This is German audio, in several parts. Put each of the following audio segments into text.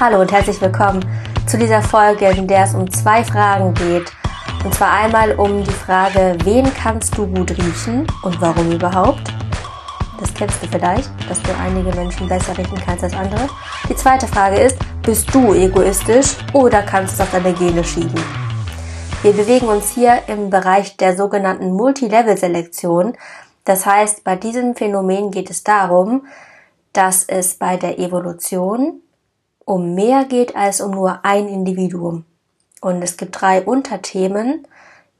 Hallo und herzlich willkommen zu dieser Folge, in der es um zwei Fragen geht. Und zwar einmal um die Frage, wen kannst du gut riechen und warum überhaupt? Das kennst du vielleicht, dass du einige Menschen besser riechen kannst als andere. Die zweite Frage ist, bist du egoistisch oder kannst du es auf deine Gene schieben? Wir bewegen uns hier im Bereich der sogenannten Multilevel-Selektion. Das heißt, bei diesem Phänomen geht es darum, dass es bei der Evolution um mehr geht als um nur ein Individuum. Und es gibt drei Unterthemen,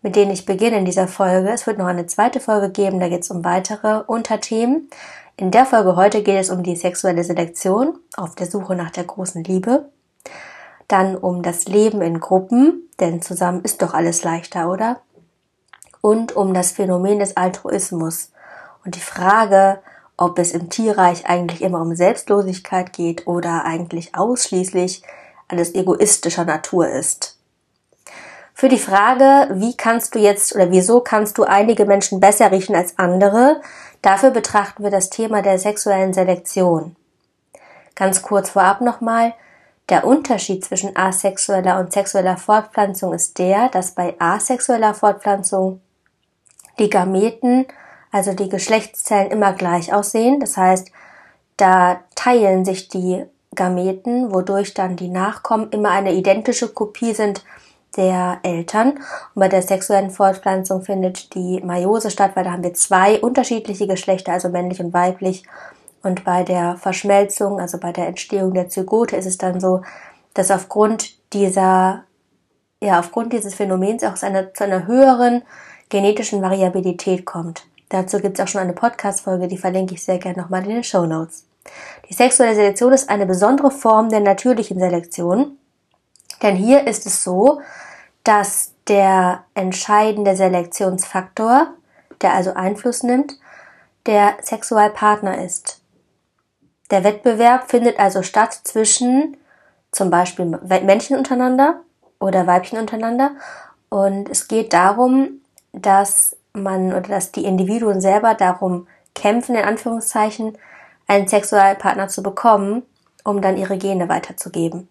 mit denen ich beginne in dieser Folge. Es wird noch eine zweite Folge geben, da geht es um weitere Unterthemen. In der Folge heute geht es um die sexuelle Selektion auf der Suche nach der großen Liebe. Dann um das Leben in Gruppen, denn zusammen ist doch alles leichter, oder? Und um das Phänomen des Altruismus und die Frage, ob es im Tierreich eigentlich immer um Selbstlosigkeit geht oder eigentlich ausschließlich alles egoistischer Natur ist. Für die Frage, wie kannst du jetzt oder wieso kannst du einige Menschen besser riechen als andere, dafür betrachten wir das Thema der sexuellen Selektion. Ganz kurz vorab nochmal, der Unterschied zwischen asexueller und sexueller Fortpflanzung ist der, dass bei asexueller Fortpflanzung die Gameten also die Geschlechtszellen immer gleich aussehen. Das heißt, da teilen sich die Gameten, wodurch dann die Nachkommen immer eine identische Kopie sind der Eltern. Und bei der sexuellen Fortpflanzung findet die Meiose statt, weil da haben wir zwei unterschiedliche Geschlechter, also männlich und weiblich. Und bei der Verschmelzung, also bei der Entstehung der Zygote, ist es dann so, dass aufgrund dieser, ja, aufgrund dieses Phänomens auch zu einer, zu einer höheren genetischen Variabilität kommt. Dazu gibt es auch schon eine Podcast-Folge, die verlinke ich sehr gerne nochmal in den Show Notes. Die sexuelle Selektion ist eine besondere Form der natürlichen Selektion, denn hier ist es so, dass der entscheidende Selektionsfaktor, der also Einfluss nimmt, der Sexualpartner ist. Der Wettbewerb findet also statt zwischen zum Beispiel Männchen untereinander oder Weibchen untereinander und es geht darum, dass man oder dass die Individuen selber darum kämpfen, in Anführungszeichen, einen Sexualpartner zu bekommen, um dann ihre Gene weiterzugeben.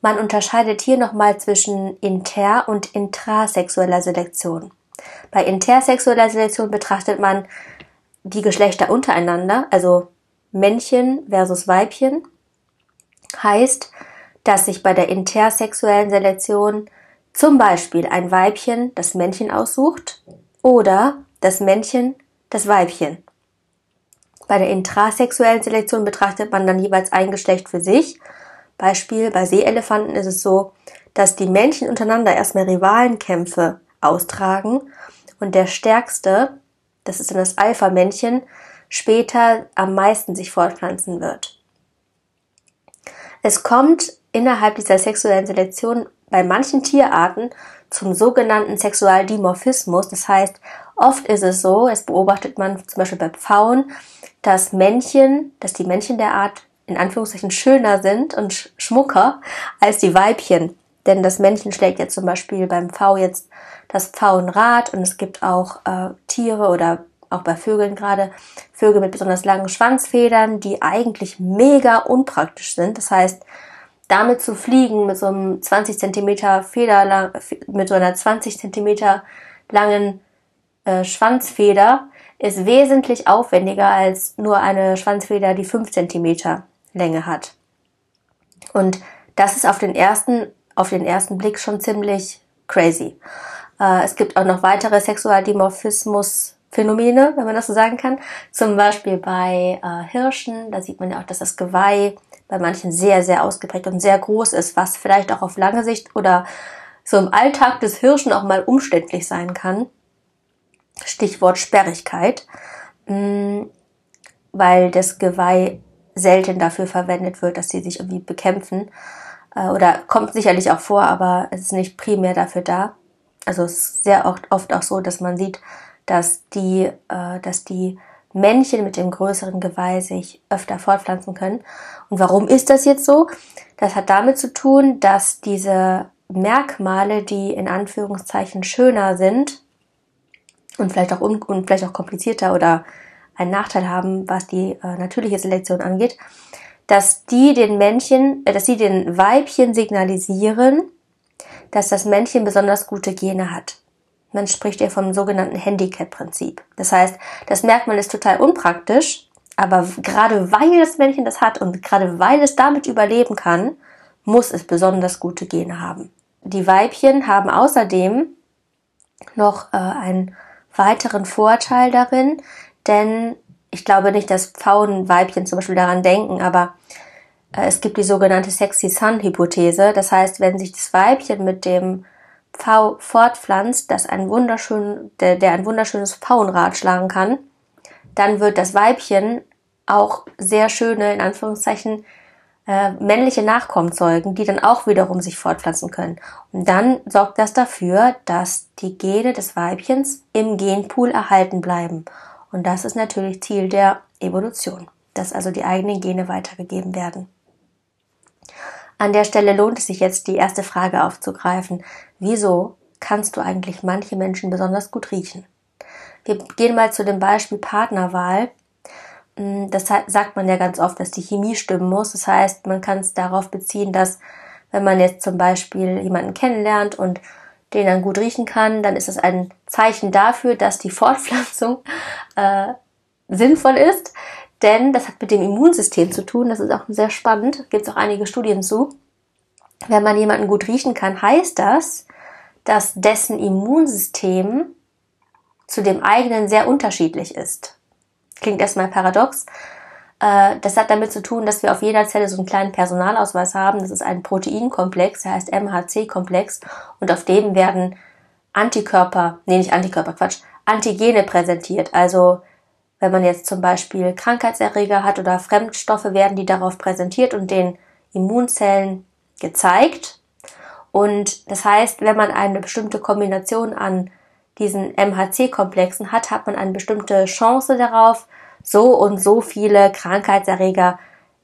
Man unterscheidet hier nochmal zwischen inter- und intrasexueller Selektion. Bei intersexueller Selektion betrachtet man die Geschlechter untereinander, also Männchen versus Weibchen. Heißt, dass sich bei der intersexuellen Selektion zum Beispiel ein Weibchen das Männchen aussucht oder das Männchen das Weibchen. Bei der intrasexuellen Selektion betrachtet man dann jeweils ein Geschlecht für sich. Beispiel bei Seeelefanten ist es so, dass die Männchen untereinander erstmal Rivalenkämpfe austragen und der stärkste, das ist dann das Alpha-Männchen, später am meisten sich fortpflanzen wird. Es kommt innerhalb dieser sexuellen Selektion bei manchen Tierarten zum sogenannten Sexualdimorphismus. Das heißt, oft ist es so, es beobachtet man zum Beispiel bei Pfauen, dass Männchen, dass die Männchen der Art in Anführungszeichen schöner sind und schmucker als die Weibchen. Denn das Männchen schlägt jetzt zum Beispiel beim Pfau jetzt das Pfauenrad und es gibt auch äh, Tiere oder auch bei Vögeln gerade Vögel mit besonders langen Schwanzfedern, die eigentlich mega unpraktisch sind. Das heißt, damit zu fliegen mit so einem 20 Zentimeter Feder, mit so einer 20 Zentimeter langen äh, Schwanzfeder ist wesentlich aufwendiger als nur eine Schwanzfeder, die 5 Zentimeter Länge hat. Und das ist auf den ersten, auf den ersten Blick schon ziemlich crazy. Äh, es gibt auch noch weitere Sexualdimorphismus Phänomene, wenn man das so sagen kann. Zum Beispiel bei äh, Hirschen, da sieht man ja auch, dass das Geweih bei manchen sehr, sehr ausgeprägt und sehr groß ist, was vielleicht auch auf lange Sicht oder so im Alltag des Hirschen auch mal umständlich sein kann. Stichwort Sperrigkeit, mm, weil das Geweih selten dafür verwendet wird, dass sie sich irgendwie bekämpfen. Äh, oder kommt sicherlich auch vor, aber es ist nicht primär dafür da. Also es ist sehr oft, oft auch so, dass man sieht, dass die, äh, dass die Männchen mit dem größeren Geweih sich öfter fortpflanzen können. Und warum ist das jetzt so? Das hat damit zu tun, dass diese Merkmale, die in Anführungszeichen schöner sind und vielleicht auch, un und vielleicht auch komplizierter oder einen Nachteil haben, was die äh, natürliche Selektion angeht, dass die den Männchen, äh, dass sie den Weibchen signalisieren, dass das Männchen besonders gute Gene hat. Man spricht ja vom sogenannten Handicap-Prinzip. Das heißt, das Merkmal ist total unpraktisch, aber gerade weil das Männchen das hat und gerade weil es damit überleben kann, muss es besonders gute Gene haben. Die Weibchen haben außerdem noch äh, einen weiteren Vorteil darin, denn ich glaube nicht, dass Pfauenweibchen zum Beispiel daran denken, aber äh, es gibt die sogenannte Sexy Sun Hypothese. Das heißt, wenn sich das Weibchen mit dem Pfau fortpflanzt, das ein wunderschön, der, der ein wunderschönes Pfauenrad schlagen kann, dann wird das Weibchen auch sehr schöne, in Anführungszeichen, äh, männliche Nachkommen zeugen, die dann auch wiederum sich fortpflanzen können. Und dann sorgt das dafür, dass die Gene des Weibchens im Genpool erhalten bleiben. Und das ist natürlich Ziel der Evolution, dass also die eigenen Gene weitergegeben werden. An der Stelle lohnt es sich jetzt, die erste Frage aufzugreifen. Wieso kannst du eigentlich manche Menschen besonders gut riechen? Wir gehen mal zu dem Beispiel Partnerwahl. Hm, das sagt man ja ganz oft, dass die Chemie stimmen muss. Das heißt, man kann es darauf beziehen, dass wenn man jetzt zum Beispiel jemanden kennenlernt und den dann gut riechen kann, dann ist das ein Zeichen dafür, dass die Fortpflanzung äh, sinnvoll ist. Denn das hat mit dem Immunsystem zu tun. Das ist auch sehr spannend. Gibt es auch einige Studien zu. Wenn man jemanden gut riechen kann, heißt das, dass dessen Immunsystem zu dem eigenen sehr unterschiedlich ist. Klingt erstmal paradox. Äh, das hat damit zu tun, dass wir auf jeder Zelle so einen kleinen Personalausweis haben. Das ist ein Proteinkomplex, der heißt MHC-Komplex. Und auf dem werden Antikörper, nee, nicht Antikörper, Quatsch, Antigene präsentiert. Also wenn man jetzt zum Beispiel Krankheitserreger hat oder Fremdstoffe, werden die darauf präsentiert und den Immunzellen gezeigt. Und das heißt, wenn man eine bestimmte Kombination an diesen MHC-Komplexen hat, hat man eine bestimmte Chance darauf, so und so viele Krankheitserreger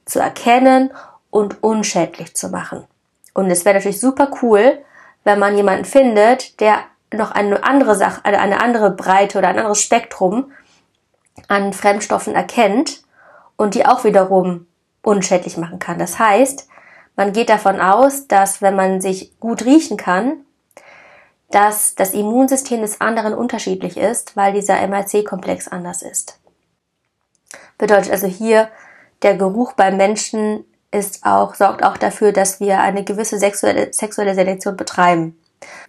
zu erkennen und unschädlich zu machen. Und es wäre natürlich super cool, wenn man jemanden findet, der noch eine andere Sache, eine andere Breite oder ein anderes Spektrum an Fremdstoffen erkennt und die auch wiederum unschädlich machen kann. Das heißt, man geht davon aus, dass wenn man sich gut riechen kann, dass das Immunsystem des anderen unterschiedlich ist, weil dieser MRC-Komplex anders ist. Bedeutet also hier, der Geruch beim Menschen ist auch, sorgt auch dafür, dass wir eine gewisse sexuelle, sexuelle Selektion betreiben.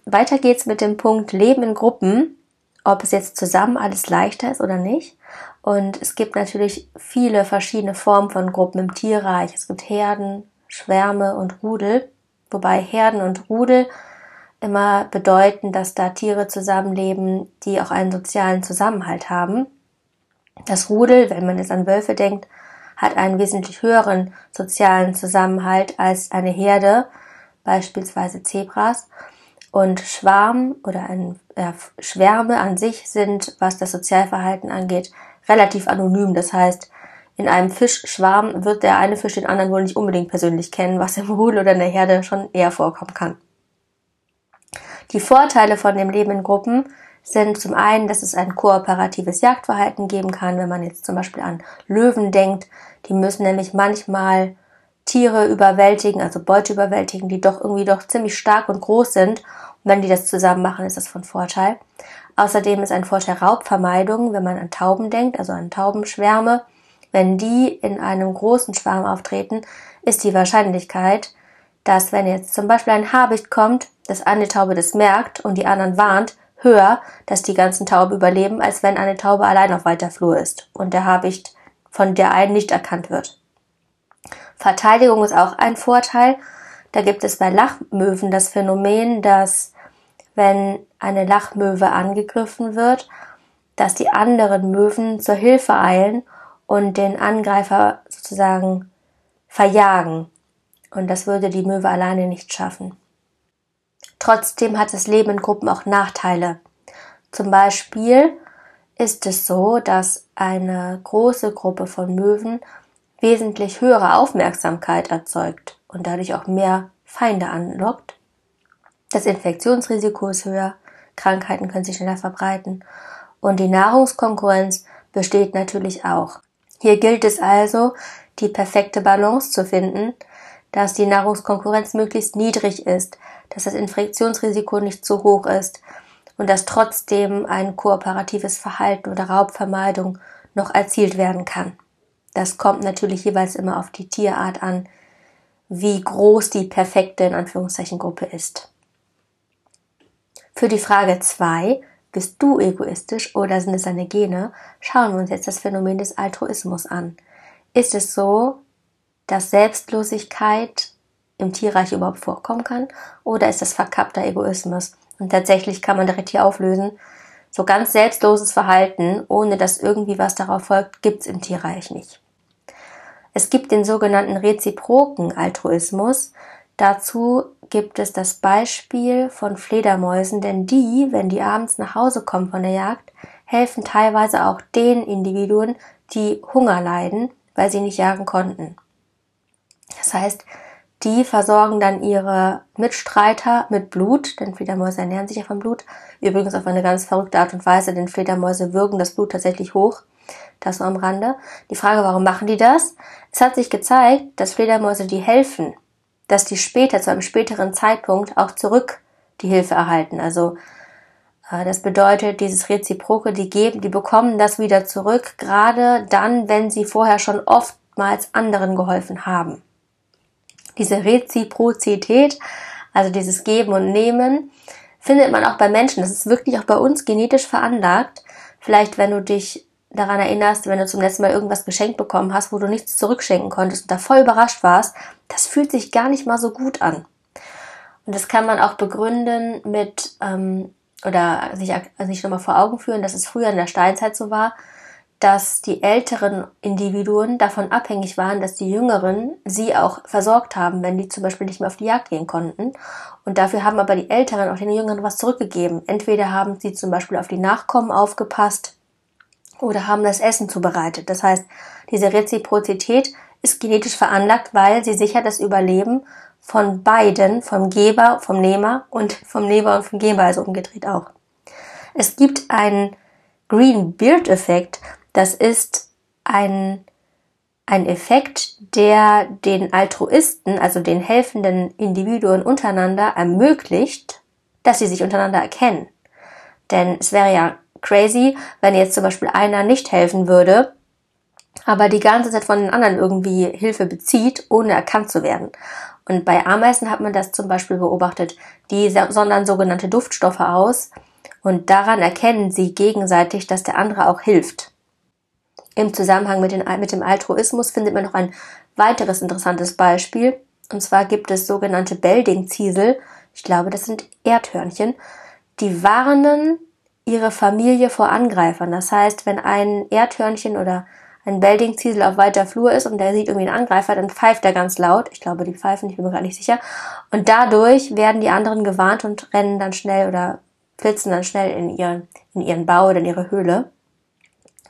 Weiter geht's mit dem Punkt Leben in Gruppen, ob es jetzt zusammen alles leichter ist oder nicht. Und es gibt natürlich viele verschiedene Formen von Gruppen im Tierreich. Es gibt Herden, Schwärme und Rudel, wobei Herden und Rudel immer bedeuten, dass da Tiere zusammenleben, die auch einen sozialen Zusammenhalt haben. Das Rudel, wenn man jetzt an Wölfe denkt, hat einen wesentlich höheren sozialen Zusammenhalt als eine Herde, beispielsweise Zebras. Und Schwarm oder ein, äh, Schwärme an sich sind, was das Sozialverhalten angeht, relativ anonym. Das heißt, in einem Fischschwarm wird der eine Fisch den anderen wohl nicht unbedingt persönlich kennen, was im Rudel oder in der Herde schon eher vorkommen kann. Die Vorteile von dem Leben in Gruppen sind zum einen, dass es ein kooperatives Jagdverhalten geben kann, wenn man jetzt zum Beispiel an Löwen denkt. Die müssen nämlich manchmal Tiere überwältigen, also Beute überwältigen, die doch irgendwie doch ziemlich stark und groß sind. Und wenn die das zusammen machen, ist das von Vorteil. Außerdem ist ein Vorteil Raubvermeidung, wenn man an Tauben denkt, also an Taubenschwärme. Wenn die in einem großen Schwarm auftreten, ist die Wahrscheinlichkeit, dass wenn jetzt zum Beispiel ein Habicht kommt, dass eine Taube das merkt und die anderen warnt, höher, dass die ganzen Tauben überleben, als wenn eine Taube allein auf weiter Flur ist und der Habicht von der einen nicht erkannt wird. Verteidigung ist auch ein Vorteil. Da gibt es bei Lachmöwen das Phänomen, dass wenn eine Lachmöwe angegriffen wird, dass die anderen Möwen zur Hilfe eilen und den Angreifer sozusagen verjagen. Und das würde die Möwe alleine nicht schaffen. Trotzdem hat das Leben in Gruppen auch Nachteile. Zum Beispiel ist es so, dass eine große Gruppe von Möwen wesentlich höhere Aufmerksamkeit erzeugt und dadurch auch mehr Feinde anlockt. Das Infektionsrisiko ist höher, Krankheiten können sich schneller verbreiten und die Nahrungskonkurrenz besteht natürlich auch. Hier gilt es also, die perfekte Balance zu finden, dass die Nahrungskonkurrenz möglichst niedrig ist, dass das Infektionsrisiko nicht zu hoch ist und dass trotzdem ein kooperatives Verhalten oder Raubvermeidung noch erzielt werden kann. Das kommt natürlich jeweils immer auf die Tierart an, wie groß die perfekte in Anführungszeichen Gruppe ist. Für die Frage 2, bist du egoistisch oder sind es deine Gene, schauen wir uns jetzt das Phänomen des Altruismus an. Ist es so, dass Selbstlosigkeit im Tierreich überhaupt vorkommen kann oder ist das verkappter Egoismus? Und tatsächlich kann man direkt hier auflösen, so ganz selbstloses Verhalten, ohne dass irgendwie was darauf folgt, gibt's im Tierreich nicht. Es gibt den sogenannten reziproken Altruismus. Dazu gibt es das Beispiel von Fledermäusen, denn die, wenn die abends nach Hause kommen von der Jagd, helfen teilweise auch den Individuen, die Hunger leiden, weil sie nicht jagen konnten. Das heißt, die versorgen dann ihre Mitstreiter mit Blut, denn Fledermäuse ernähren sich ja von Blut. Übrigens auf eine ganz verrückte Art und Weise, denn Fledermäuse würgen das Blut tatsächlich hoch. Das nur am Rande. Die Frage, warum machen die das? Es hat sich gezeigt, dass Fledermäuse die helfen, dass die später, zu einem späteren Zeitpunkt auch zurück die Hilfe erhalten. Also äh, das bedeutet, dieses Reziproke, die geben, die bekommen das wieder zurück, gerade dann, wenn sie vorher schon oftmals anderen geholfen haben. Diese Reziprozität, also dieses Geben und Nehmen, findet man auch bei Menschen. Das ist wirklich auch bei uns genetisch veranlagt. Vielleicht, wenn du dich daran erinnerst, wenn du zum letzten Mal irgendwas geschenkt bekommen hast, wo du nichts zurückschenken konntest und da voll überrascht warst, das fühlt sich gar nicht mal so gut an. Und das kann man auch begründen mit, ähm, oder sich, also sich nochmal vor Augen führen, dass es früher in der Steinzeit so war, dass die älteren Individuen davon abhängig waren, dass die jüngeren sie auch versorgt haben, wenn die zum Beispiel nicht mehr auf die Jagd gehen konnten. Und dafür haben aber die Älteren auch den Jüngeren was zurückgegeben. Entweder haben sie zum Beispiel auf die Nachkommen aufgepasst oder haben das Essen zubereitet. Das heißt, diese Reziprozität ist genetisch veranlagt, weil sie sichert das Überleben von beiden, vom Geber, vom Nehmer und vom Nehmer und vom Geber, also umgedreht auch. Es gibt einen Green Beard Effekt, das ist ein, ein Effekt, der den Altruisten, also den helfenden Individuen untereinander ermöglicht, dass sie sich untereinander erkennen. Denn es wäre ja crazy, wenn jetzt zum Beispiel einer nicht helfen würde, aber die ganze Zeit von den anderen irgendwie Hilfe bezieht, ohne erkannt zu werden. Und bei Ameisen hat man das zum Beispiel beobachtet. Die sondern sogenannte Duftstoffe aus und daran erkennen sie gegenseitig, dass der andere auch hilft. Im Zusammenhang mit, den, mit dem Altruismus findet man noch ein weiteres interessantes Beispiel. Und zwar gibt es sogenannte Belding-Ziesel. Ich glaube, das sind Erdhörnchen. Die warnen ihre Familie vor Angreifern. Das heißt, wenn ein Erdhörnchen oder ein Belding-Ziesel auf weiter Flur ist und der sieht irgendwie einen Angreifer, dann pfeift er ganz laut. Ich glaube, die pfeifen, ich bin mir gar nicht sicher. Und dadurch werden die anderen gewarnt und rennen dann schnell oder flitzen dann schnell in ihren, in ihren Bau oder in ihre Höhle.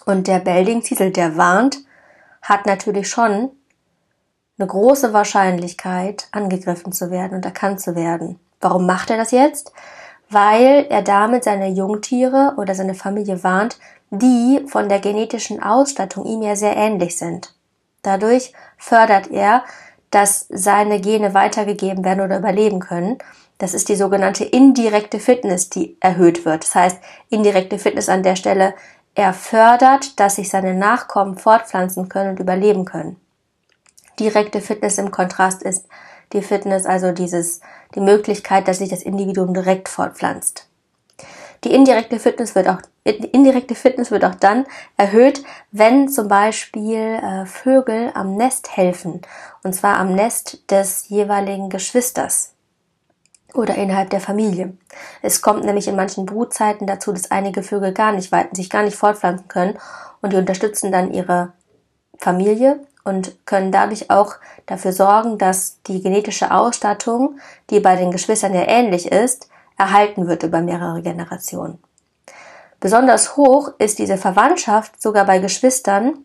Und der Belding-Titel, der warnt, hat natürlich schon eine große Wahrscheinlichkeit, angegriffen zu werden und erkannt zu werden. Warum macht er das jetzt? Weil er damit seine Jungtiere oder seine Familie warnt, die von der genetischen Ausstattung ihm ja sehr ähnlich sind. Dadurch fördert er, dass seine Gene weitergegeben werden oder überleben können. Das ist die sogenannte indirekte Fitness, die erhöht wird. Das heißt, indirekte Fitness an der Stelle er fördert, dass sich seine Nachkommen fortpflanzen können und überleben können. Direkte Fitness im Kontrast ist die Fitness, also dieses, die Möglichkeit, dass sich das Individuum direkt fortpflanzt. Die indirekte Fitness wird auch, indirekte Fitness wird auch dann erhöht, wenn zum Beispiel äh, Vögel am Nest helfen. Und zwar am Nest des jeweiligen Geschwisters oder innerhalb der Familie. Es kommt nämlich in manchen Brutzeiten dazu, dass einige Vögel gar nicht weiten, sich gar nicht fortpflanzen können und die unterstützen dann ihre Familie und können dadurch auch dafür sorgen, dass die genetische Ausstattung, die bei den Geschwistern ja ähnlich ist, erhalten wird über mehrere Generationen. Besonders hoch ist diese Verwandtschaft sogar bei Geschwistern,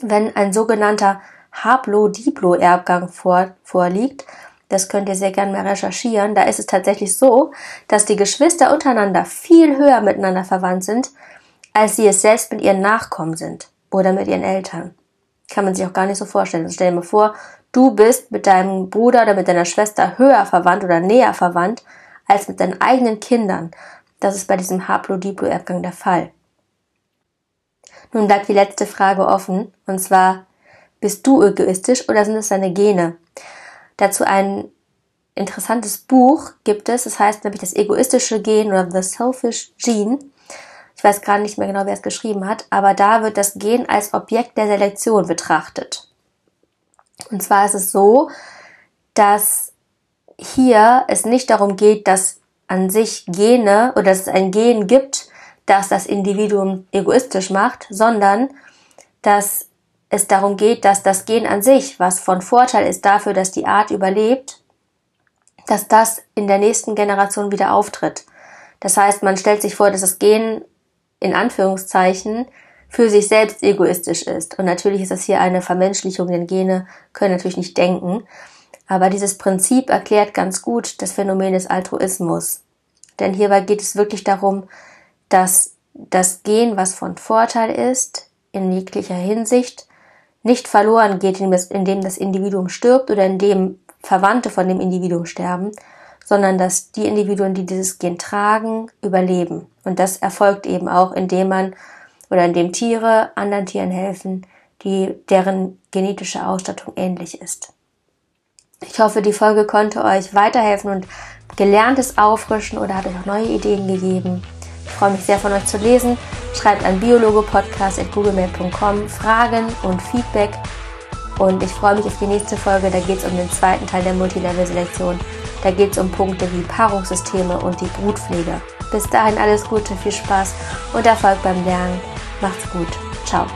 wenn ein sogenannter Haplo-Diplo-Erbgang vor, vorliegt, das könnt ihr sehr gerne mal recherchieren. Da ist es tatsächlich so, dass die Geschwister untereinander viel höher miteinander verwandt sind, als sie es selbst mit ihren Nachkommen sind. oder mit ihren Eltern. Kann man sich auch gar nicht so vorstellen. Also stell dir mal vor, du bist mit deinem Bruder oder mit deiner Schwester höher verwandt oder näher verwandt als mit deinen eigenen Kindern. Das ist bei diesem Haplo-Diplo-Erbgang der Fall. Nun bleibt die letzte Frage offen, und zwar, bist du egoistisch oder sind es deine Gene? Dazu ein interessantes Buch gibt es, das heißt nämlich das egoistische Gen oder The Selfish Gene. Ich weiß gerade nicht mehr genau, wer es geschrieben hat, aber da wird das Gen als Objekt der Selektion betrachtet. Und zwar ist es so, dass hier es nicht darum geht, dass an sich Gene oder dass es ein Gen gibt, das das Individuum egoistisch macht, sondern dass es darum geht, dass das Gen an sich, was von Vorteil ist dafür, dass die Art überlebt, dass das in der nächsten Generation wieder auftritt. Das heißt, man stellt sich vor, dass das Gen in Anführungszeichen für sich selbst egoistisch ist. Und natürlich ist das hier eine Vermenschlichung, denn Gene können natürlich nicht denken. Aber dieses Prinzip erklärt ganz gut das Phänomen des Altruismus. Denn hierbei geht es wirklich darum, dass das Gen, was von Vorteil ist, in jeglicher Hinsicht, nicht verloren geht, indem das Individuum stirbt oder indem Verwandte von dem Individuum sterben, sondern dass die Individuen, die dieses Gen tragen, überleben. Und das erfolgt eben auch, indem man oder indem Tiere anderen Tieren helfen, die, deren genetische Ausstattung ähnlich ist. Ich hoffe, die Folge konnte euch weiterhelfen und Gelerntes auffrischen oder hat euch auch neue Ideen gegeben. Ich freue mich sehr von euch zu lesen. Schreibt an biologopodcast.googlemail.com Fragen und Feedback. Und ich freue mich auf die nächste Folge. Da geht es um den zweiten Teil der Multilevel-Selektion. Da geht es um Punkte wie Paarungssysteme und die Brutpflege. Bis dahin alles Gute, viel Spaß und Erfolg beim Lernen. Macht's gut. Ciao.